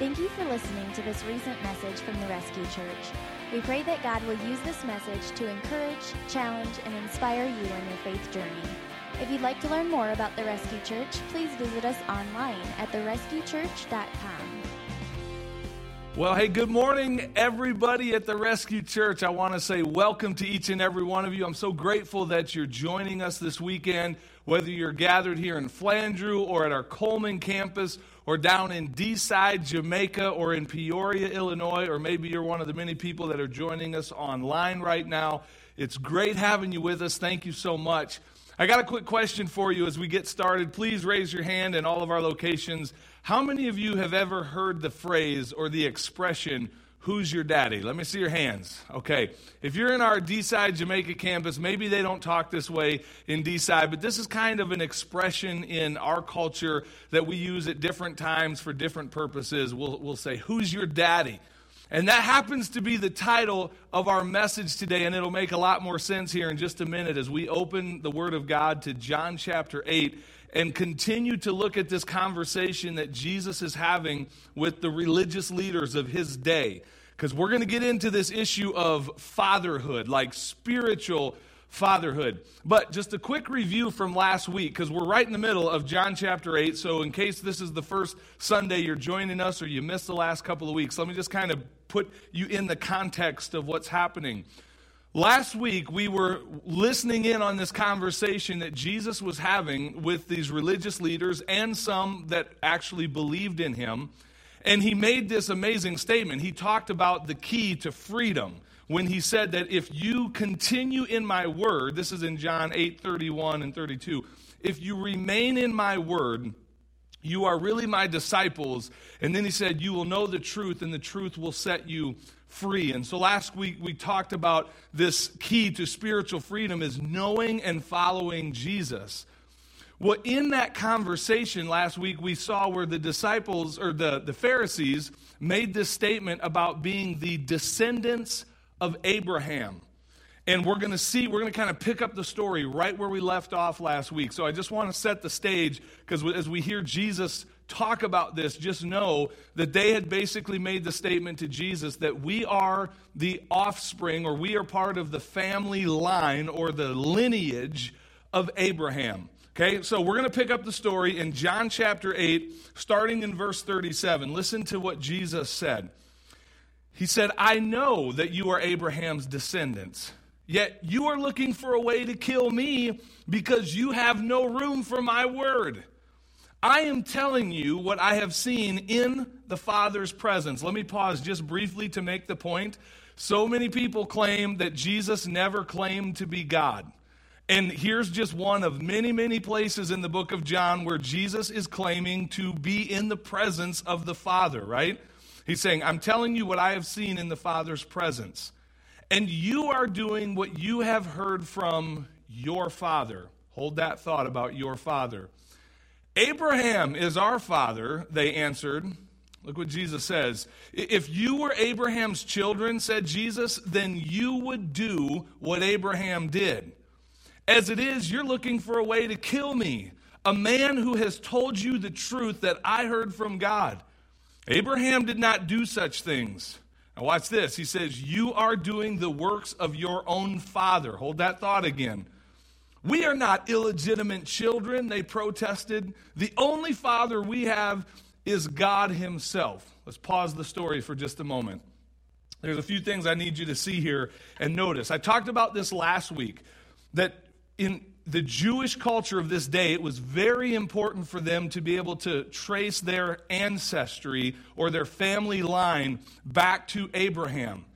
Thank you for listening to this recent message from the Rescue Church. We pray that God will use this message to encourage, challenge, and inspire you in your faith journey. If you'd like to learn more about the Rescue Church, please visit us online at therescuechurch.com. Well, hey, good morning, everybody at the Rescue Church. I want to say welcome to each and every one of you. I'm so grateful that you're joining us this weekend, whether you're gathered here in Flandreau or at our Colman campus or down in D-Side, Jamaica, or in Peoria, Illinois, or maybe you're one of the many people that are joining us online right now. It's great having you with us. Thank you so much. I got a quick question for you as we get started. Please raise your hand in all of our locations. How many of you have ever heard the phrase or the expression, Who's your daddy? Let me see your hands. Okay. If you're in our D side Jamaica campus, maybe they don't talk this way in D side, but this is kind of an expression in our culture that we use at different times for different purposes. We'll, we'll say, Who's your daddy? And that happens to be the title of our message today, and it'll make a lot more sense here in just a minute as we open the Word of God to John chapter 8 and continue to look at this conversation that Jesus is having with the religious leaders of his day. Because we're going to get into this issue of fatherhood, like spiritual fatherhood. But just a quick review from last week, because we're right in the middle of John chapter 8. So, in case this is the first Sunday you're joining us or you missed the last couple of weeks, let me just kind of put you in the context of what's happening. Last week, we were listening in on this conversation that Jesus was having with these religious leaders and some that actually believed in him. And he made this amazing statement. He talked about the key to freedom when he said that if you continue in my word, this is in John 8 31 and 32, if you remain in my word, you are really my disciples. And then he said, You will know the truth, and the truth will set you free. And so last week we talked about this key to spiritual freedom is knowing and following Jesus. Well, in that conversation last week, we saw where the disciples or the, the Pharisees made this statement about being the descendants of Abraham. And we're going to see, we're going to kind of pick up the story right where we left off last week. So I just want to set the stage because as we hear Jesus talk about this, just know that they had basically made the statement to Jesus that we are the offspring or we are part of the family line or the lineage of Abraham. Okay, so we're going to pick up the story in John chapter 8, starting in verse 37. Listen to what Jesus said. He said, I know that you are Abraham's descendants, yet you are looking for a way to kill me because you have no room for my word. I am telling you what I have seen in the Father's presence. Let me pause just briefly to make the point. So many people claim that Jesus never claimed to be God. And here's just one of many, many places in the book of John where Jesus is claiming to be in the presence of the Father, right? He's saying, I'm telling you what I have seen in the Father's presence. And you are doing what you have heard from your Father. Hold that thought about your Father. Abraham is our father, they answered. Look what Jesus says. If you were Abraham's children, said Jesus, then you would do what Abraham did. As it is, you're looking for a way to kill me, a man who has told you the truth that I heard from God. Abraham did not do such things. Now, watch this. He says, You are doing the works of your own father. Hold that thought again. We are not illegitimate children, they protested. The only father we have is God Himself. Let's pause the story for just a moment. There's a few things I need you to see here and notice. I talked about this last week that in the Jewish culture of this day, it was very important for them to be able to trace their ancestry or their family line back to Abraham.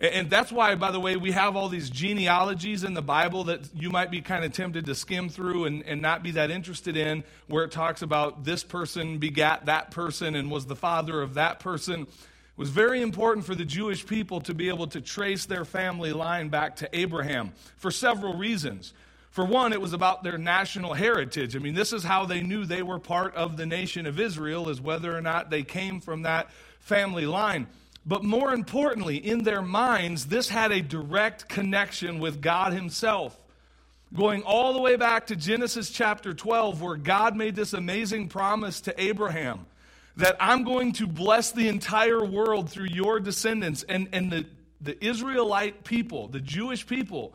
And that's why, by the way, we have all these genealogies in the Bible that you might be kind of tempted to skim through and, and not be that interested in, where it talks about this person begat that person and was the father of that person. It was very important for the Jewish people to be able to trace their family line back to Abraham for several reasons. For one, it was about their national heritage. I mean, this is how they knew they were part of the nation of Israel, is whether or not they came from that family line. But more importantly, in their minds, this had a direct connection with God Himself. Going all the way back to Genesis chapter 12, where God made this amazing promise to Abraham that I'm going to bless the entire world through your descendants. And, and the, the Israelite people, the Jewish people,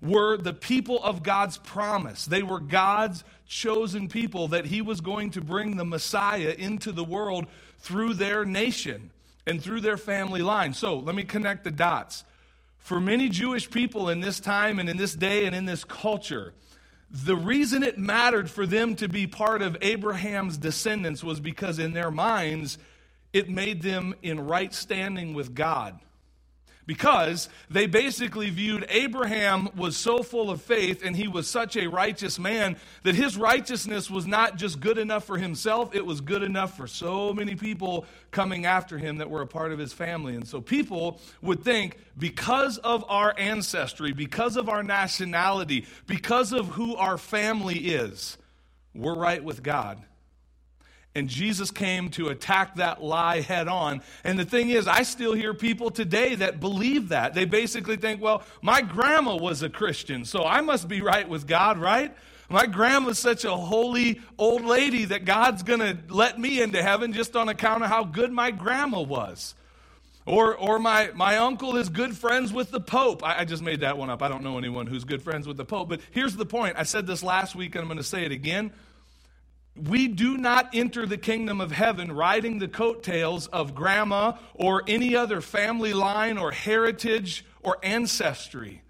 were the people of God's promise. They were God's chosen people that He was going to bring the Messiah into the world through their nation and through their family line. So let me connect the dots. For many Jewish people in this time and in this day and in this culture, the reason it mattered for them to be part of Abraham's descendants was because in their minds, it made them in right standing with God because they basically viewed Abraham was so full of faith and he was such a righteous man that his righteousness was not just good enough for himself, it was good enough for so many people coming after him that were a part of his family. And so people would think because of our ancestry, because of our nationality, because of who our family is, we're right with God. And Jesus came to attack that lie head on. And the thing is, I still hear people today that believe that. They basically think, well, my grandma was a Christian, so I must be right with God, right? My grandma's such a holy old lady that God's going to let me into heaven just on account of how good my grandma was. Or, or my, my uncle is good friends with the Pope. I, I just made that one up. I don't know anyone who's good friends with the Pope. But here's the point. I said this last week, and I'm going to say it again. We do not enter the kingdom of heaven riding the coattails of grandma or any other family line or heritage or ancestry.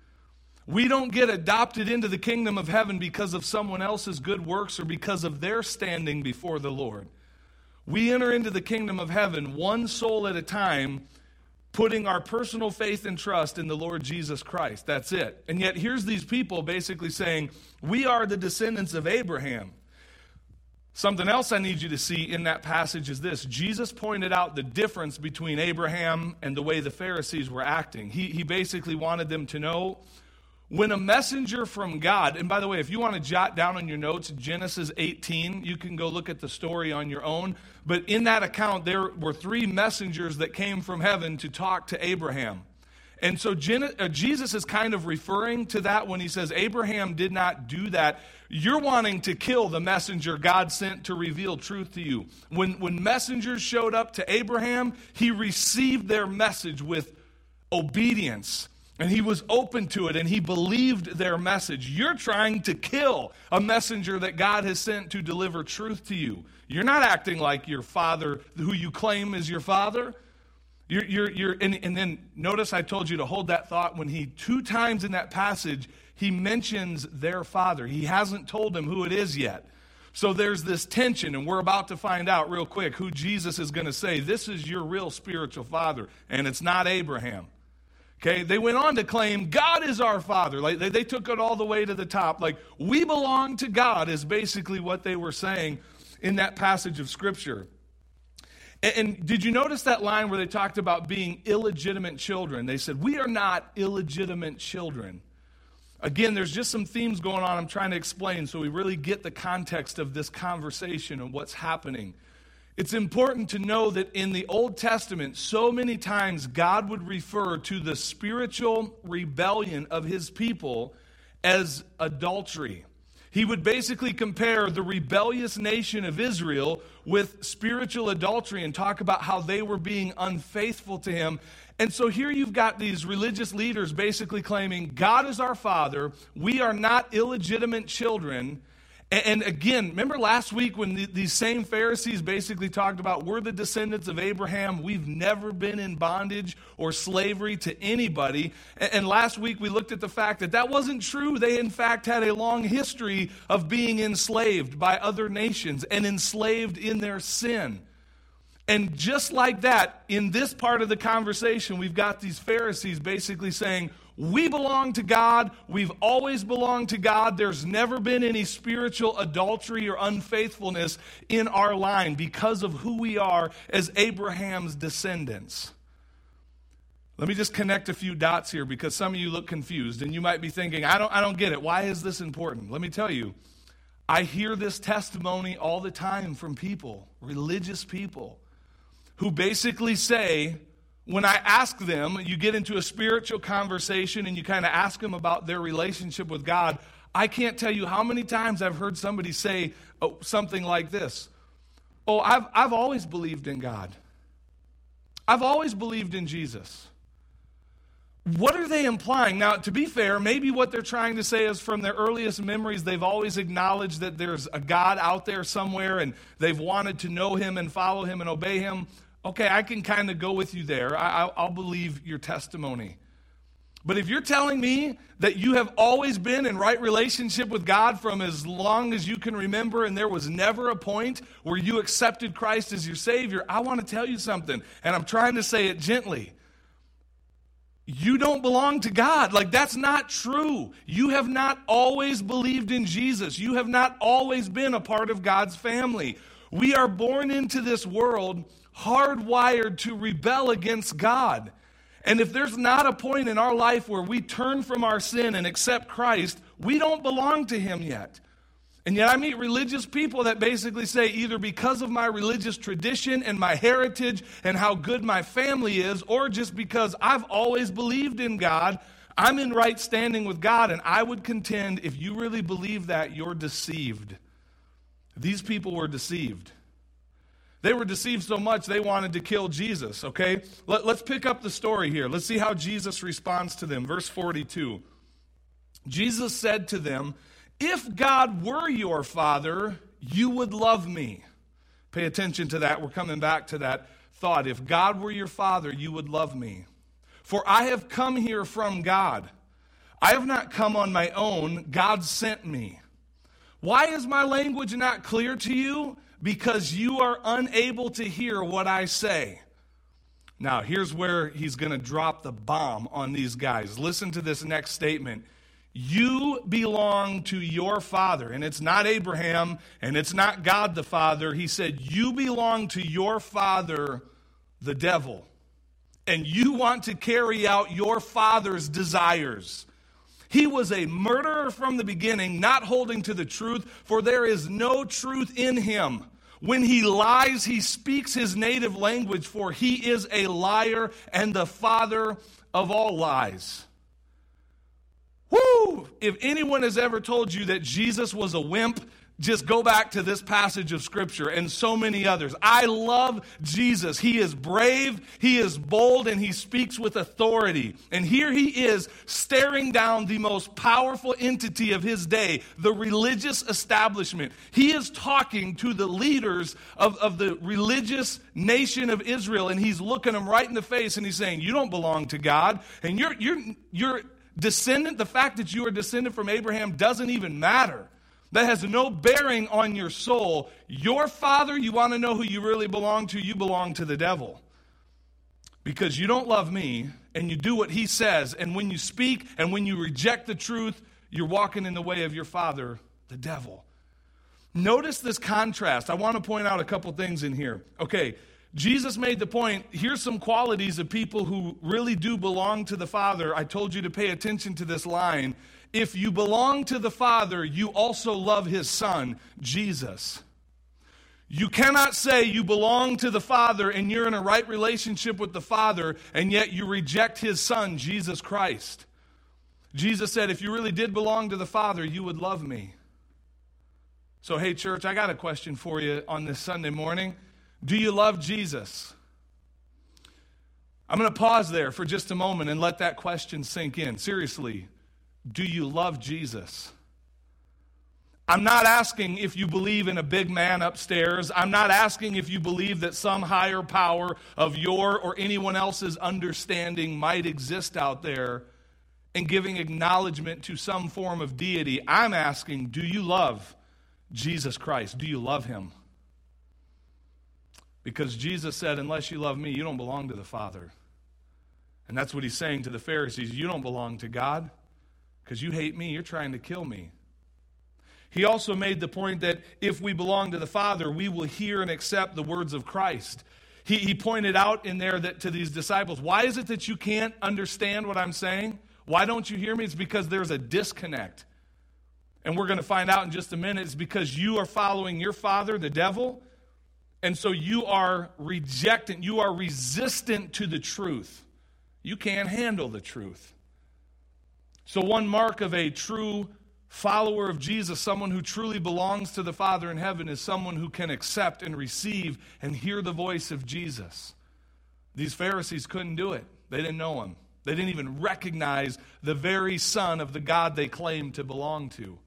We don't get adopted into the kingdom of heaven because of someone else's good works or because of their standing before the Lord. We enter into the kingdom of heaven one soul at a time, putting our personal faith and trust in the Lord Jesus Christ. That's it. And yet, here's these people basically saying, We are the descendants of Abraham. Something else I need you to see in that passage is this Jesus pointed out the difference between Abraham and the way the Pharisees were acting. He, he basically wanted them to know when a messenger from God, and by the way, if you want to jot down on your notes Genesis 18, you can go look at the story on your own. But in that account, there were three messengers that came from heaven to talk to Abraham. And so uh, Jesus is kind of referring to that when he says Abraham did not do that. You're wanting to kill the messenger God sent to reveal truth to you. When, when messengers showed up to Abraham, he received their message with obedience. And he was open to it and he believed their message. You're trying to kill a messenger that God has sent to deliver truth to you. You're not acting like your father, who you claim is your father. You're, you're, you're, and, and then notice I told you to hold that thought when he, two times in that passage, he mentions their father. He hasn't told them who it is yet. So there's this tension, and we're about to find out real quick who Jesus is going to say, This is your real spiritual father, and it's not Abraham. Okay, they went on to claim God is our father. Like they, they took it all the way to the top. Like we belong to God, is basically what they were saying in that passage of Scripture. And, and did you notice that line where they talked about being illegitimate children? They said, We are not illegitimate children. Again, there's just some themes going on I'm trying to explain so we really get the context of this conversation and what's happening. It's important to know that in the Old Testament, so many times God would refer to the spiritual rebellion of his people as adultery. He would basically compare the rebellious nation of Israel with spiritual adultery and talk about how they were being unfaithful to him. And so here you've got these religious leaders basically claiming God is our father, we are not illegitimate children, and again, remember last week when these same Pharisees basically talked about we're the descendants of Abraham. We've never been in bondage or slavery to anybody. And last week we looked at the fact that that wasn't true. They, in fact, had a long history of being enslaved by other nations and enslaved in their sin. And just like that, in this part of the conversation, we've got these Pharisees basically saying, we belong to God. We've always belonged to God. There's never been any spiritual adultery or unfaithfulness in our line because of who we are as Abraham's descendants. Let me just connect a few dots here because some of you look confused and you might be thinking, I don't, I don't get it. Why is this important? Let me tell you. I hear this testimony all the time from people, religious people, who basically say, when I ask them, you get into a spiritual conversation and you kind of ask them about their relationship with God. I can't tell you how many times I've heard somebody say oh, something like this Oh, I've, I've always believed in God. I've always believed in Jesus. What are they implying? Now, to be fair, maybe what they're trying to say is from their earliest memories, they've always acknowledged that there's a God out there somewhere and they've wanted to know him and follow him and obey him. Okay, I can kind of go with you there. I, will believe your testimony. But if you're telling me that you have always been in right relationship with God from as long as you can remember, and there was never a point where you accepted Christ as your Savior, I want to tell you something, and I'm trying to say it gently. You don't belong to God. Like, that's not true. You have not always believed in Jesus. You have not always been a part of God's family. We are born into this world hardwired to rebel against God. And if there's not a point in our life where we turn from our sin and accept Christ, we don't belong to Him yet. And yet, I meet religious people that basically say either because of my religious tradition and my heritage and how good my family is, or just because I've always believed in God, I'm in right standing with God. And I would contend if you really believe that, you're deceived. These people were deceived. They were deceived so much they wanted to kill Jesus, okay? Let, us pick up the story here. Let's see how Jesus responds to them. Verse 42. Jesus said to them, If God were your father, you would love me. Pay attention to that. We're coming back to that thought. If God were your father, you would love me. For I have come here from God. I have not come on my own, God sent me. Why is my language not clear to you? Because you are unable to hear what I say. Now, here's where he's going to drop the bomb on these guys. Listen to this next statement. You belong to your father. And it's not Abraham and it's not God the Father. He said, You belong to your father, the devil. And you want to carry out your father's desires. He was a murderer from the beginning, not holding to the truth, for there is no truth in him. When he lies, he speaks his native language, for he is a liar and the father of all lies. Whoo! If anyone has ever told you that Jesus was a wimp, just go back to this passage of Scripture and so many others. I love Jesus. He is brave, he is bold, and he speaks with authority. And here he is staring down the most powerful entity of his day, the religious establishment. He is talking to the leaders of, of the religious nation of Israel, and he's looking them right in the face and he's saying, You don't belong to God, and you're, you're, you're descendant, the fact that you are descendant from Abraham doesn't even matter that has no bearing on your soul. Your father, you want to know who you really belong to? You belong to the devil. Because you don't love me and you do what he says. And when you speak and when you reject the truth, you're walking in the way of your father, the devil. Notice this contrast. I want to point out a couple things in here. Okay, Jesus made the point here's some qualities of people who really do belong to the Father. I told you to pay attention to this line if you belong to the Father, you also love his Son, Jesus. You cannot say you belong to the Father and you're in a right relationship with the Father, and yet you reject his Son, Jesus Christ. Jesus said, If you really did belong to the Father, you would love me. So, hey, church, I got a question for you on this Sunday morning. Do you love Jesus? I'm going to pause there for just a moment and let that question sink in. Seriously, do you love Jesus? I'm not asking if you believe in a big man upstairs. I'm not asking if you believe that some higher power of your or anyone else's understanding might exist out there and giving acknowledgement to some form of deity. I'm asking, do you love Jesus Christ? Do you love him? Because Jesus said, unless you love me, you don't belong to the Father. And that's what he's saying to the Pharisees. You don't belong to God because you hate me, you're trying to kill me. He also made the point that if we belong to the Father, we will hear and accept the words of Christ. He, he pointed out in there that to these disciples, why is it that you can't understand what I'm saying? Why don't you hear me? It's because there's a disconnect. And we're going to find out in just a minute. It's because you are following your father, the devil, and so you are rejecting, you are resistant to the truth. You can't handle the truth. So, one mark of a true follower of Jesus, someone who truly belongs to the Father in heaven, is someone who can accept and receive and hear the voice of Jesus. These Pharisees couldn't do it, they didn't know him. They didn't even recognize the very Son of the God they claimed to belong to.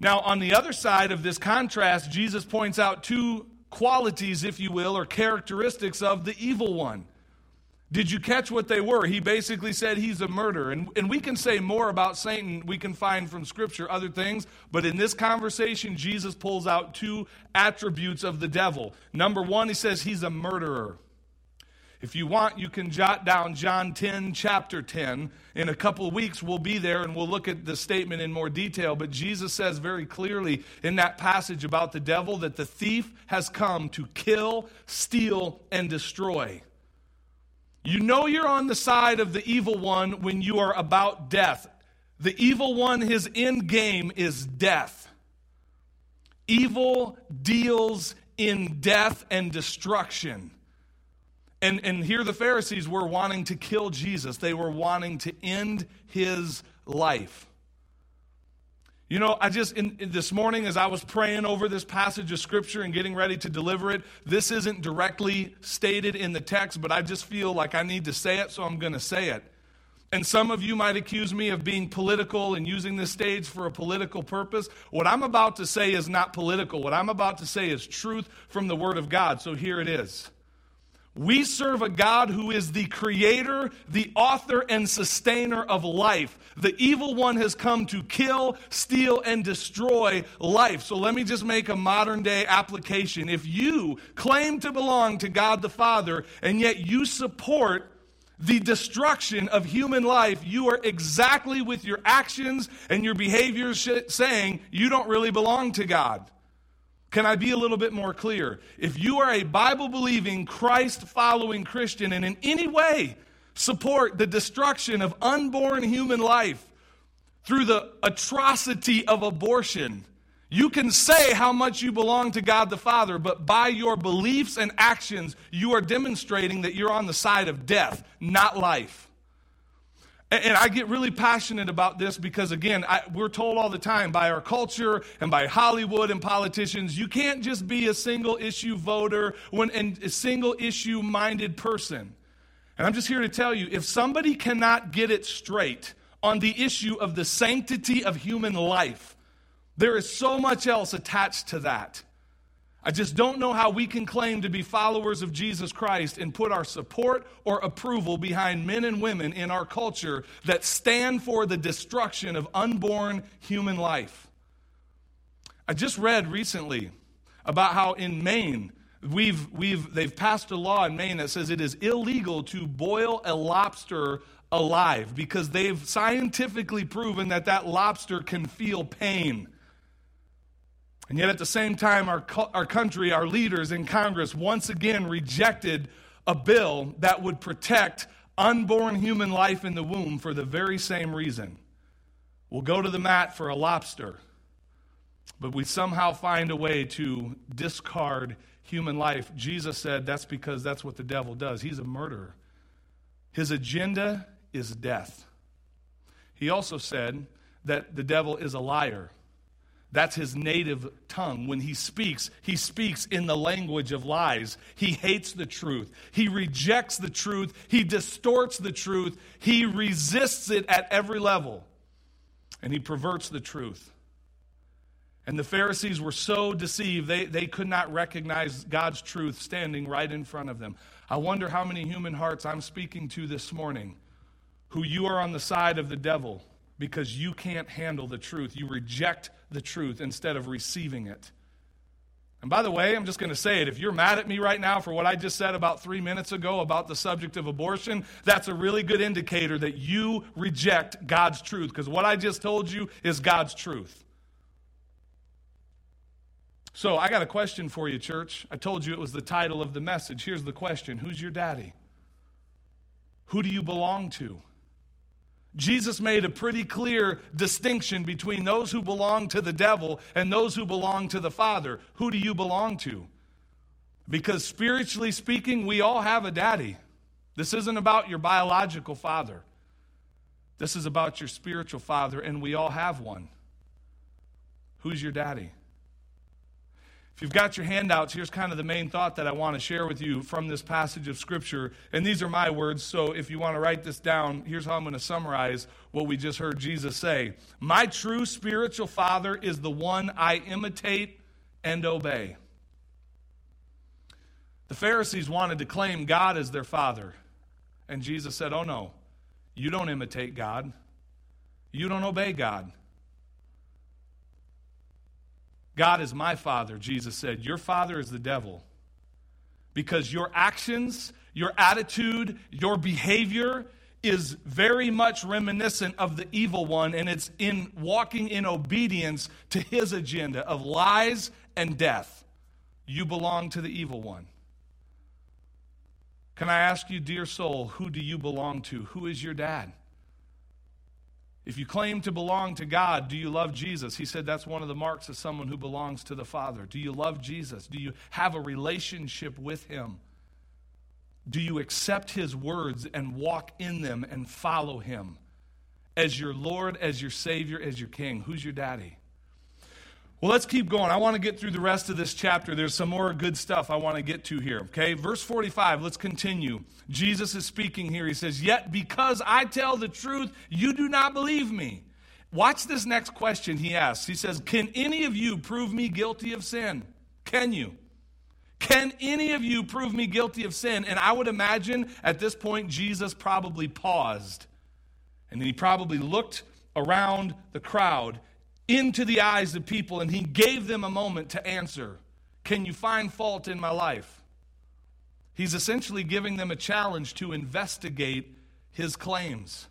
Now, on the other side of this contrast, Jesus points out two qualities, if you will, or characteristics of the evil one. Did you catch what they were? He basically said he's a murderer. And, and we can say more about Satan, we can find from Scripture other things, but in this conversation, Jesus pulls out two attributes of the devil. Number one, he says he's a murderer. If you want, you can jot down John 10, chapter 10. In a couple of weeks, we'll be there and we'll look at the statement in more detail. But Jesus says very clearly in that passage about the devil that the thief has come to kill, steal, and destroy. You know you're on the side of the evil one when you are about death. The evil one, his end game is death. Evil deals in death and destruction. And, and here the Pharisees were wanting to kill Jesus, they were wanting to end his life. You know, I just, in, in, this morning, as I was praying over this passage of Scripture and getting ready to deliver it, this isn't directly stated in the text, but I just feel like I need to say it, so I'm going to say it. And some of you might accuse me of being political and using this stage for a political purpose. What I'm about to say is not political. What I'm about to say is truth from the Word of God. So here it is. We serve a God who is the creator, the author, and sustainer of life. The evil one has come to kill, steal, and destroy life. So let me just make a modern day application. If you claim to belong to God the Father, and yet you support the destruction of human life, you are exactly with your actions and your behaviors saying you don't really belong to God. Can I be a little bit more clear? If you are a Bible believing, Christ following Christian and in any way support the destruction of unborn human life through the atrocity of abortion, you can say how much you belong to God the Father, but by your beliefs and actions, you are demonstrating that you're on the side of death, not life. And I get really passionate about this because, again, I, we're told all the time by our culture and by Hollywood and politicians, you can't just be a single issue voter when, and a single issue minded person. And I'm just here to tell you if somebody cannot get it straight on the issue of the sanctity of human life, there is so much else attached to that. I just don't know how we can claim to be followers of Jesus Christ and put our support or approval behind men and women in our culture that stand for the destruction of unborn human life. I just read recently about how in Maine, we've, we've, they've passed a law in Maine that says it is illegal to boil a lobster alive because they've scientifically proven that that lobster can feel pain. And yet, at the same time, our, our country, our leaders in Congress once again rejected a bill that would protect unborn human life in the womb for the very same reason. We'll go to the mat for a lobster, but we somehow find a way to discard human life. Jesus said that's because that's what the devil does. He's a murderer. His agenda is death. He also said that the devil is a liar. That's his native tongue. When he speaks, he speaks in the language of lies. He hates the truth. He rejects the truth. He distorts the truth. He resists it at every level. And he perverts the truth. And the Pharisees were so deceived, they, they could not recognize God's truth standing right in front of them. I wonder how many human hearts I'm speaking to this morning who you are on the side of the devil because you can't handle the truth. You reject the truth instead of receiving it. And by the way, I'm just going to say it. If you're mad at me right now for what I just said about three minutes ago about the subject of abortion, that's a really good indicator that you reject God's truth because what I just told you is God's truth. So I got a question for you, church. I told you it was the title of the message. Here's the question Who's your daddy? Who do you belong to? Jesus made a pretty clear distinction between those who belong to the devil and those who belong to the Father. Who do you belong to? Because spiritually speaking, we all have a daddy. This isn't about your biological father. This is about your spiritual father, and we all have one. Who's your daddy? If you've got your handouts, here's kind of the main thought that I want to share with you from this passage of Scripture. And these are my words, so if you want to write this down, here's how I'm going to summarize what we just heard Jesus say My true spiritual father is the one I imitate and obey. The Pharisees wanted to claim God as their father. And Jesus said, Oh no, you don't imitate God, you don't obey God. God is my father, Jesus said. Your father is the devil. Because your actions, your attitude, your behavior is very much reminiscent of the evil one, and it's in walking in obedience to his agenda of lies and death. You belong to the evil one. Can I ask you, dear soul, who do you belong to? Who is your dad? If you claim to belong to God, do you love Jesus? He said that's one of the marks of someone who belongs to the Father. Do you love Jesus? Do you have a relationship with Him? Do you accept His words and walk in them and follow Him as your Lord, as your Savior, as your King? Who's your daddy? Well, let's keep going. I want to get through the rest of this chapter. There's some more good stuff I want to get to here. Okay, verse 45, let's continue. Jesus is speaking here. He says, Yet because I tell the truth, you do not believe me. Watch this next question he asks. He says, Can any of you prove me guilty of sin? Can you? Can any of you prove me guilty of sin? And I would imagine at this point, Jesus probably paused. And he probably looked around the crowd into the eyes of people and he gave them a moment to answer Can you find fault in my life? He's essentially giving them a challenge to investigate his claims.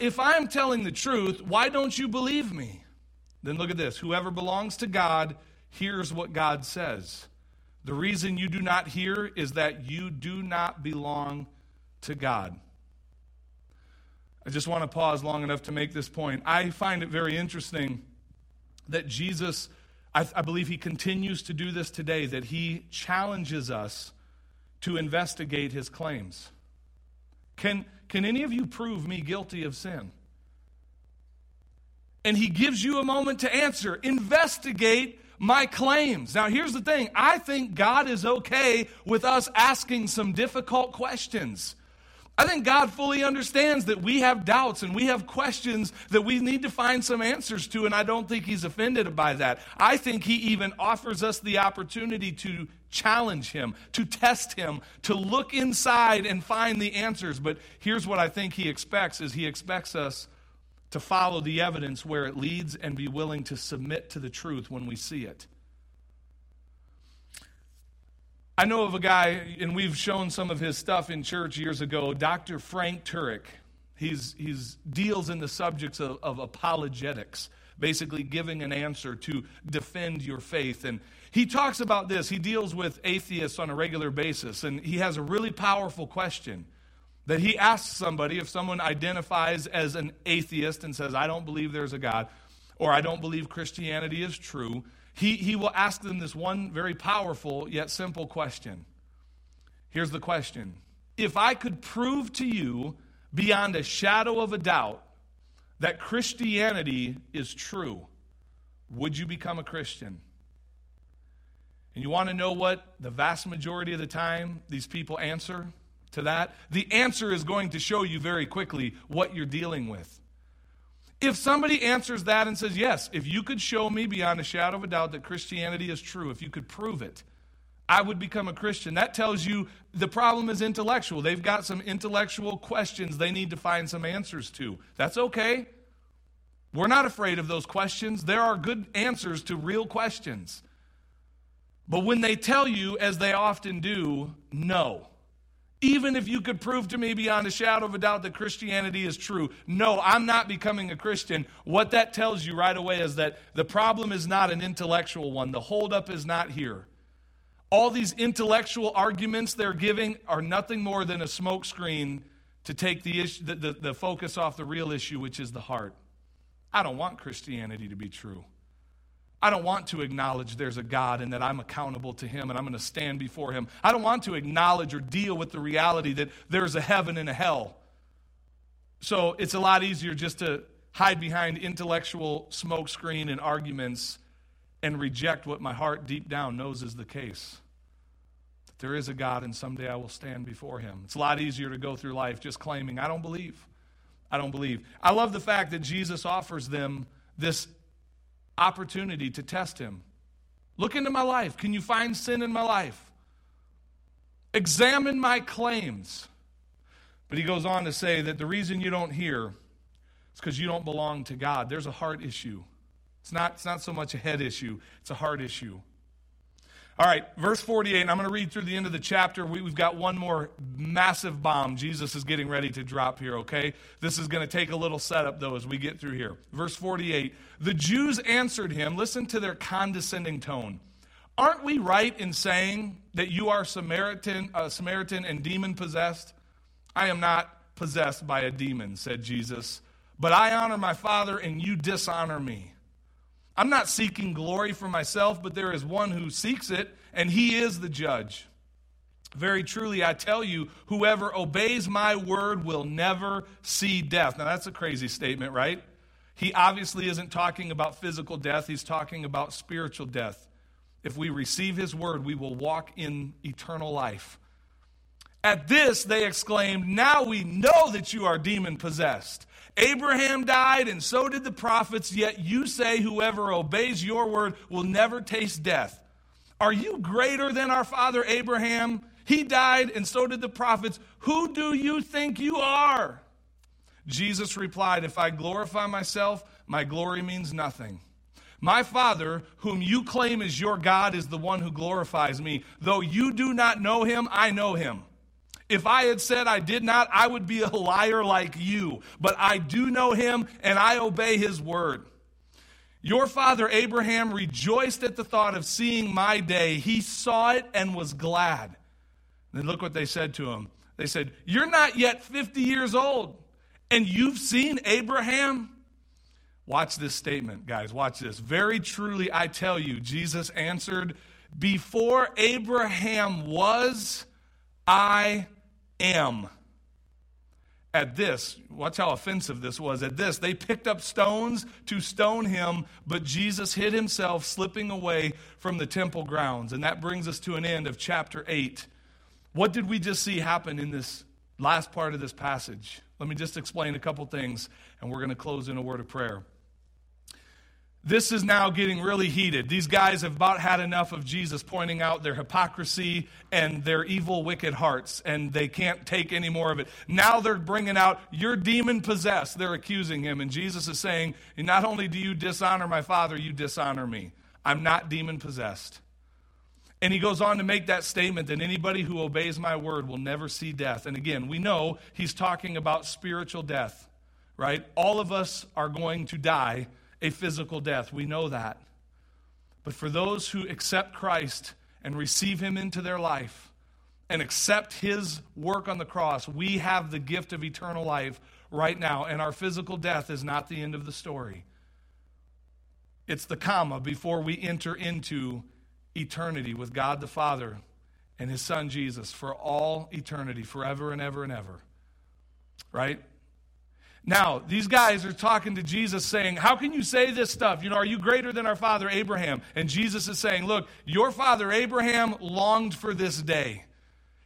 If I'm telling the truth, why don't you believe me? Then look at this whoever belongs to God hears what God says. The reason you do not hear is that you do not belong to God. I just want to pause long enough to make this point. I find it very interesting that Jesus, I, I, believe he continues to do this today, that he challenges us to investigate his claims. Can, can any of you prove me guilty of sin? And he gives you a moment to answer. Investigate my claims. Now, here's the thing I think God is okay with us asking some difficult questions. I think God fully understands that we have doubts and we have questions that we need to find some answers to, and I don't think He's offended by that. I think He even offers us the opportunity to challenge Him, to test Him, to look inside and find the answers. But here's what I think He expects is He expects us to follow the evidence where it leads and be willing to submit to the truth when we see it. I know of a guy, and we've shown some of his stuff in church years ago, Dr. Frank Turek. He's, he's deals in the subjects of, of apologetics, basically giving an answer to defend your faith. And he talks about this. He deals with atheists on a regular basis, and he has a really powerful question that he asks somebody if someone identifies as an atheist and says, I don't believe there's a God, or I don't believe Christianity is true he, he will ask them this one very powerful yet simple question. Here's the question If I could prove to you beyond a shadow of a doubt that Christianity is true, would you become a Christian? And you want to know what the vast majority of the time these people answer to that? The answer is going to show you very quickly what you're dealing with. If somebody answers that and says, Yes, if you could show me beyond a shadow of a doubt that Christianity is true, if you could prove it, I would become a Christian. That tells you the problem is intellectual. They've got some intellectual questions they need to find some answers to. That's okay. We're not afraid of those questions. There are good answers to real questions. But when they tell you, as they often do, no, even if you could prove to me beyond a shadow of a doubt that Christianity is true, no, I'm not becoming a Christian. What that tells you right away is that the problem is not an intellectual one. The holdup is not here. All these intellectual arguments they're giving are nothing more than a smokescreen to take the, issue, the, the, the focus off the real issue, which is the heart. I don't want Christianity to be true. I don't want to acknowledge there's a God and that I'm accountable to Him and I'm going to stand before Him. I don't want to acknowledge or deal with the reality that there's a heaven and a hell. So it's a lot easier just to hide behind intellectual smokescreen and arguments and reject what my heart deep down knows is the case. That there is a God and someday I will stand before him. It's a lot easier to go through life just claiming, I don't believe. I don't believe. I love the fact that Jesus offers them this opportunity to test him. Look into my life. Can you find sin in my life? Examine my claims. But he goes on to say that the reason you don't hear is because you don't belong to God. There's a heart issue. It's not, it's not so much a head issue, it's a heart issue. All right, verse 48, and I'm going to read through the end of the chapter. We, have got one more massive bomb Jesus is getting ready to drop here, okay? This is going to take a little setup, though, as we get through here. Verse 48 The Jews answered him, listen to their condescending tone. Aren't we right in saying that you are Samaritan, uh, Samaritan and demon possessed? I am not possessed by a demon, said Jesus, but I honor my Father and you dishonor me. I'm not seeking glory for myself, but there is one who seeks it, and he is the judge. Very truly, I tell you, whoever obeys my word will never see death. Now, that's a crazy statement, right? He obviously isn't talking about physical death, he's talking about spiritual death. If we receive his word, we will walk in eternal life. At this, they exclaimed, Now we know that you are demon possessed. Abraham died, and so did the prophets, yet you say whoever obeys your word will never taste death. Are you greater than our father Abraham? He died, and so did the prophets. Who do you think you are? Jesus replied, If I glorify myself, my glory means nothing. My Father, whom you claim is your God, is the one who glorifies me. Though you do not know him, I know him. If I had said I did not, I would be a liar like you. But I do know him and I obey his word. Your father Abraham rejoiced at the thought of seeing my day. He saw it and was glad. And then look what they said to him. They said, You're not yet 50 years old, and you've seen Abraham? Watch this statement, guys. Watch this. Very truly, I tell you, Jesus answered, Before Abraham was, I am. At this, watch how offensive this was. At this, they picked up stones to stone him, but Jesus hid himself, slipping away from the temple grounds. And that brings us to an end of chapter 8. What did we just see happen in this last part of this passage? Let me just explain a couple things, and we're going to close in a word of prayer. This is now getting really heated. These guys have about had enough of Jesus pointing out their hypocrisy and their evil, wicked hearts, and they can't take any more of it. Now they're bringing out, You're demon possessed. They're accusing him. And Jesus is saying, Not only do you dishonor my Father, you dishonor me. I'm not demon possessed. And he goes on to make that statement that anybody who obeys my word will never see death. And again, we know he's talking about spiritual death, right? All of us are going to die a physical death. We know that. But for those who accept Christ and receive him into their life and accept his work on the cross, we have the gift of eternal life right now. And our physical death is not the end of the story, it's the comma before we enter into eternity with God the Father and his Son Jesus for all eternity, forever and ever and ever. Right? Now, these guys are talking to Jesus saying, How can you say this stuff? You know, are you greater than our father Abraham? And Jesus is saying, Look, your father Abraham longed for this day.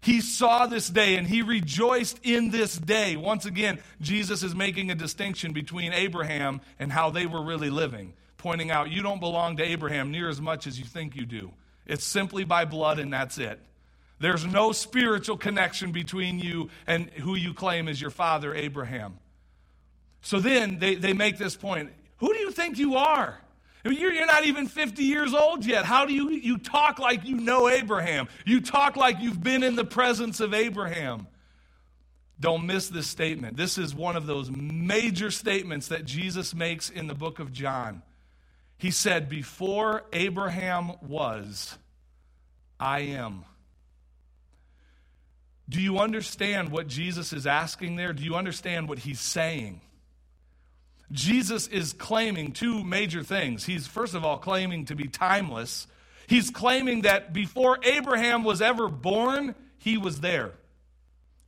He saw this day and he rejoiced in this day. Once again, Jesus is making a distinction between Abraham and how they were really living, pointing out you don't belong to Abraham near as much as you think you do. It's simply by blood and that's it. There's no spiritual connection between you and who you claim is your father Abraham. So then they, they make this point Who do you think you are? I mean, you're, you're not even 50 years old yet. How do you, you talk like you know Abraham? You talk like you've been in the presence of Abraham. Don't miss this statement. This is one of those major statements that Jesus makes in the book of John. He said, Before Abraham was, I am. Do you understand what Jesus is asking there? Do you understand what he's saying? Jesus is claiming two major things. He's, first of all, claiming to be timeless. He's claiming that before Abraham was ever born, he was there.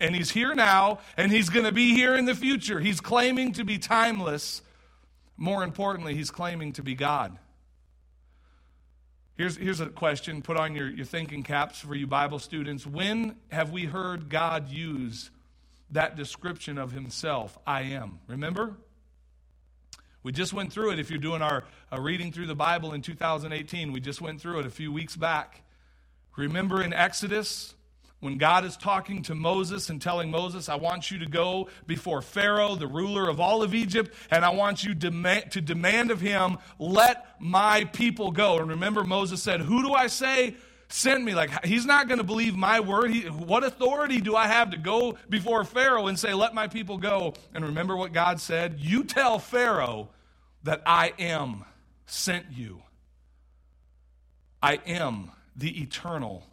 And he's here now, and he's going to be here in the future. He's claiming to be timeless. More importantly, he's claiming to be God. Here's, here's a question put on your, your thinking caps for you Bible students. When have we heard God use that description of himself, I am? Remember? We just went through it. If you're doing our uh, reading through the Bible in 2018, we just went through it a few weeks back. Remember in Exodus, when God is talking to Moses and telling Moses, I want you to go before Pharaoh, the ruler of all of Egypt, and I want you to demand of him, let my people go. And remember, Moses said, Who do I say sent me? Like, he's not going to believe my word. He, what authority do I have to go before Pharaoh and say, Let my people go? And remember what God said? You tell Pharaoh that I am sent you. I am the eternal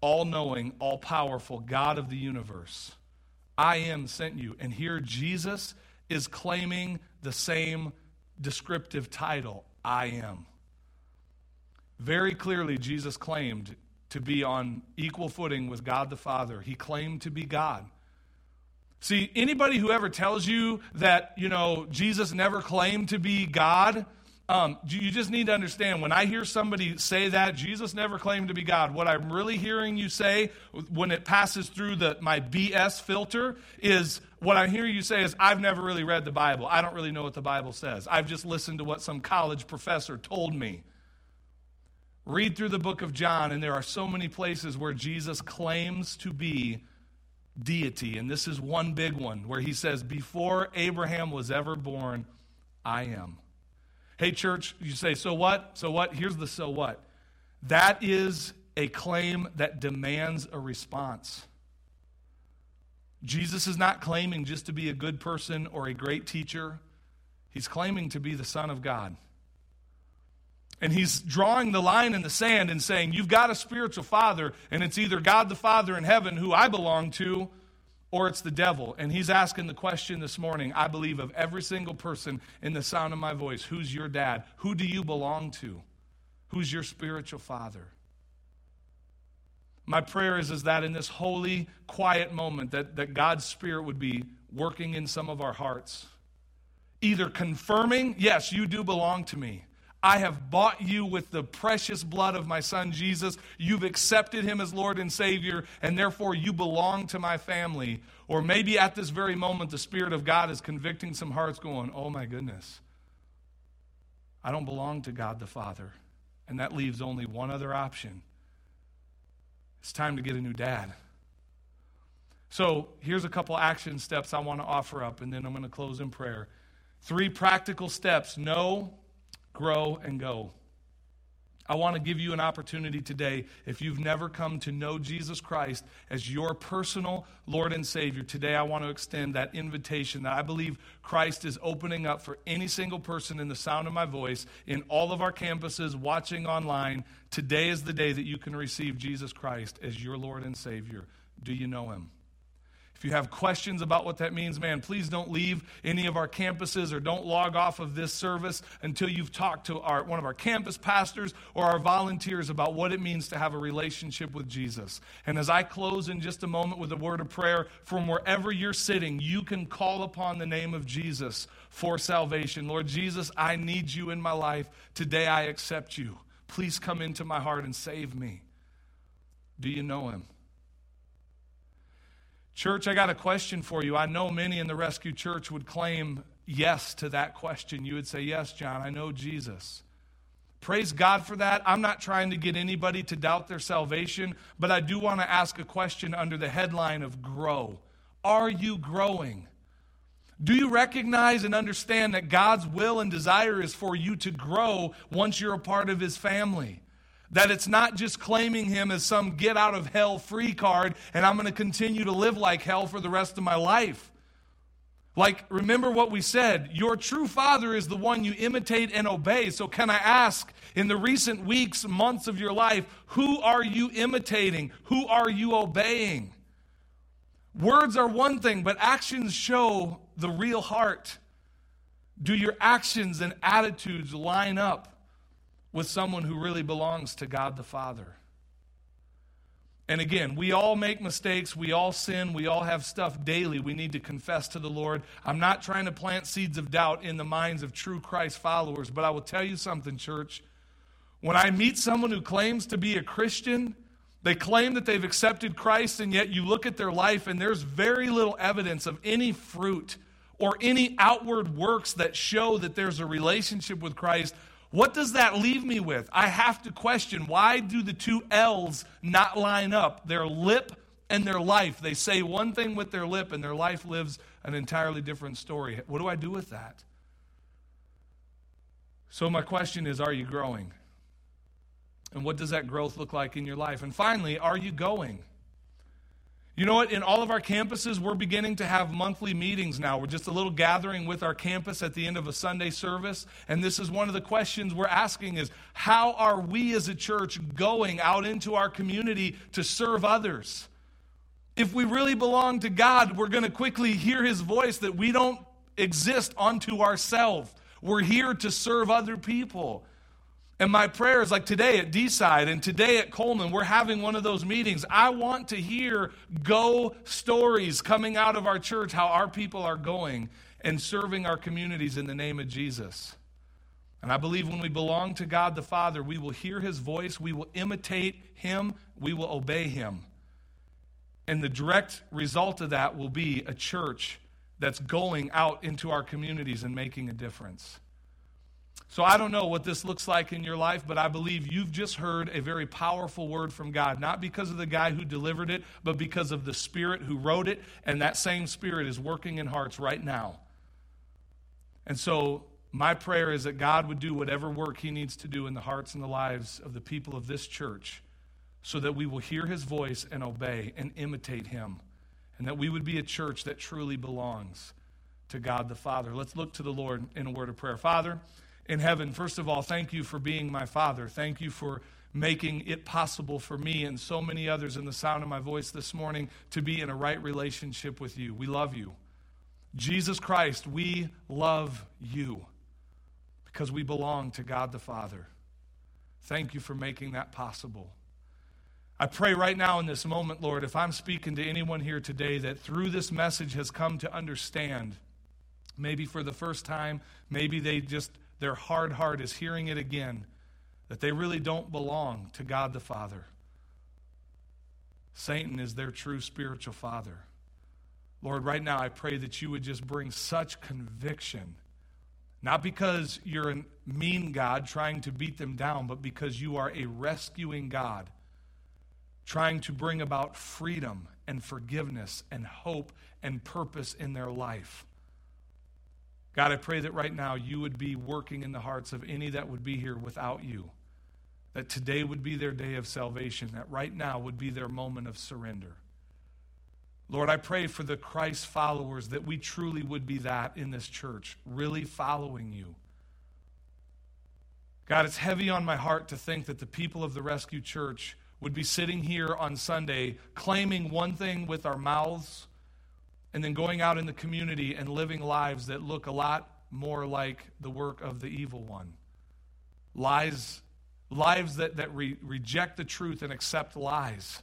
all knowing, all powerful God of the universe. I am sent you. And here Jesus is claiming the same descriptive title I am. Very clearly, Jesus claimed to be on equal footing with God the Father. He claimed to be God. See, anybody who ever tells you that, you know, Jesus never claimed to be God, um, you just need to understand when I hear somebody say that, Jesus never claimed to be God. What I'm really hearing you say when it passes through the, my BS filter is what I hear you say is, I've never really read the Bible. I don't really know what the Bible says. I've just listened to what some college professor told me. Read through the book of John, and there are so many places where Jesus claims to be deity. And this is one big one where he says, Before Abraham was ever born, I am. Hey, church, you say, so what? So what? Here's the so what. That is a claim that demands a response. Jesus is not claiming just to be a good person or a great teacher, he's claiming to be the Son of God. And he's drawing the line in the sand and saying, You've got a spiritual father, and it's either God the Father in heaven, who I belong to, or it's the devil. And he's asking the question this morning, I believe, of every single person in the sound of my voice who's your dad? Who do you belong to? Who's your spiritual father? My prayer is, is that in this holy, quiet moment, that, that God's Spirit would be working in some of our hearts. Either confirming, yes, you do belong to me I have bought you with the precious blood of my son Jesus. You've accepted him as Lord and Savior, and therefore you belong to my family. Or maybe at this very moment, the Spirit of God is convicting some hearts, going, Oh my goodness, I don't belong to God the Father. And that leaves only one other option it's time to get a new dad. So here's a couple action steps I want to offer up, and then I'm going to close in prayer. Three practical steps know grow, and go. I want to give you an opportunity today. If you've never come to know Jesus Christ as your personal Lord and Savior, today I want to extend that invitation that I believe Christ is opening up for any single person in the sound of my voice in all of our campuses, watching online. Today is the day that you can receive Jesus Christ as your Lord and Savior. Do you know Him? If you have questions about what that means, man, please don't leave any of our campuses or don't log off of this service until you've talked to our, one of our campus pastors or our volunteers about what it means to have a relationship with Jesus. And as I close in just a moment with a word of prayer, from wherever you're sitting, you can call upon the name of Jesus for salvation. Lord Jesus, I need you in my life. Today I accept you. Please come into my heart and save me. Do you know him? Church, I got a question for you. I know many in the rescue church would claim yes to that question. You would say, Yes, John, I know Jesus. Praise God for that. I'm not trying to get anybody to doubt their salvation, but I do want to ask a question under the headline of grow. Are you growing? Do you recognize and understand that God's will and desire is for you to grow once you're a part of His family? That it's not just claiming him as some get out of hell free card and I'm going to continue to live like hell for the rest of my life. Like, remember what we said your true father is the one you imitate and obey. So, can I ask, in the recent weeks, months of your life, who are you imitating? Who are you obeying? Words are one thing, but actions show the real heart. Do your actions and attitudes line up with someone who really belongs to God the Father. And again, we all make mistakes. We all sin. We all have stuff daily we need to confess to the Lord. I'm not trying to plant seeds of doubt in the minds of true Christ followers, but I will tell you something, church. When I meet someone who claims to be a Christian, they claim that they've accepted Christ, and yet you look at their life and there's very little evidence of any fruit or any outward works that show that there's a relationship with Christ. What does that leave me with? I have to question why do the two L's not line up? Their lip and their life. They say one thing with their lip and their life lives an entirely different story. What do I do with that? So, my question is are you growing? And what does that growth look like in your life? And finally, are you going? You know what? In all of our campuses, we're beginning to have monthly meetings now. We're just a little gathering with our campus at the end of a Sunday service. And this is one of the questions we're asking is how are we as a church going out into our community to serve others? If we really belong to God, we're going to quickly hear his voice that we don't exist unto ourselves. We're here to serve other people. And my prayer is like today at D side and today at Colman, we're having one of those meetings. I want to hear go stories coming out of our church, how our people are going and serving our communities in the name of Jesus. And I believe when we belong to God the Father, we will hear his voice, we will imitate him, we will obey him. And the direct result of that will be a church that's going out into our communities and making a difference. So I don't know what this looks like in your life, but I believe you've just heard a very powerful word from God, not because of the guy who delivered it, but because of the Spirit who wrote it, and that same Spirit is working in hearts right now. And so my prayer is that God would do whatever work He needs to do in the hearts and the lives of the people of this church so that we will hear His voice and obey and imitate Him, and that we would be a church that truly belongs to God the Father. Let's look to the Lord in a word of prayer. Father, in heaven, first of all, thank you for being my Father. Thank you for making it possible for me and so many others in the sound of my voice this morning to be in a right relationship with you. We love you. Jesus Christ, we love you because we belong to God the Father. Thank you for making that possible. I pray right now in this moment, Lord, if I'm speaking to anyone here today that through this message has come to understand, maybe for the first time, maybe they just their hard heart is hearing it again that they really don't belong to God the Father. Satan is their true spiritual father. Lord, right now I pray that you would just bring such conviction, not because you're a mean God trying to beat them down, but because you are a rescuing God trying to bring about freedom and forgiveness and hope and purpose in their life. God, I pray that right now you would be working in the hearts of any that would be here without you. That today would be their day of salvation, that right now would be their moment of surrender. Lord, I pray for the Christ followers that we truly would be that in this church, really following you. God, it's heavy on my heart to think that the people of the Rescue Church would be sitting here on Sunday claiming one thing with our mouths and then going out in the community and living lives that look a lot more like the work of the evil one. Lies, lives that, that re- reject the truth and accept lies.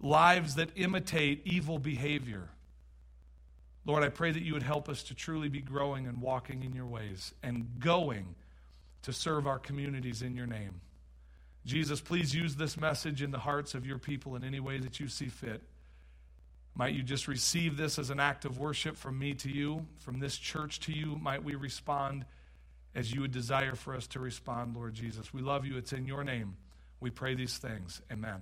Lives that imitate evil behavior. Lord, I pray that you would help us to truly be growing and walking in your ways and going to serve our communities in your name. Jesus, please use this message in the hearts of your people in any way that you see fit. Might you just receive this as an act of worship from me to you, from this church to you? Might we respond as you would desire for us to respond, Lord Jesus? We love you. It's in your name. We pray these things. Amen.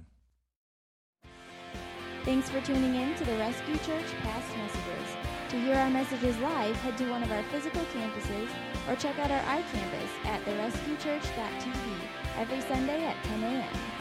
Thanks for tuning in to the Rescue Church past messages. To hear our messages live, head to one of our physical campuses or check out our iCampus at therescuechurch.tv every Sunday at 10 a.m.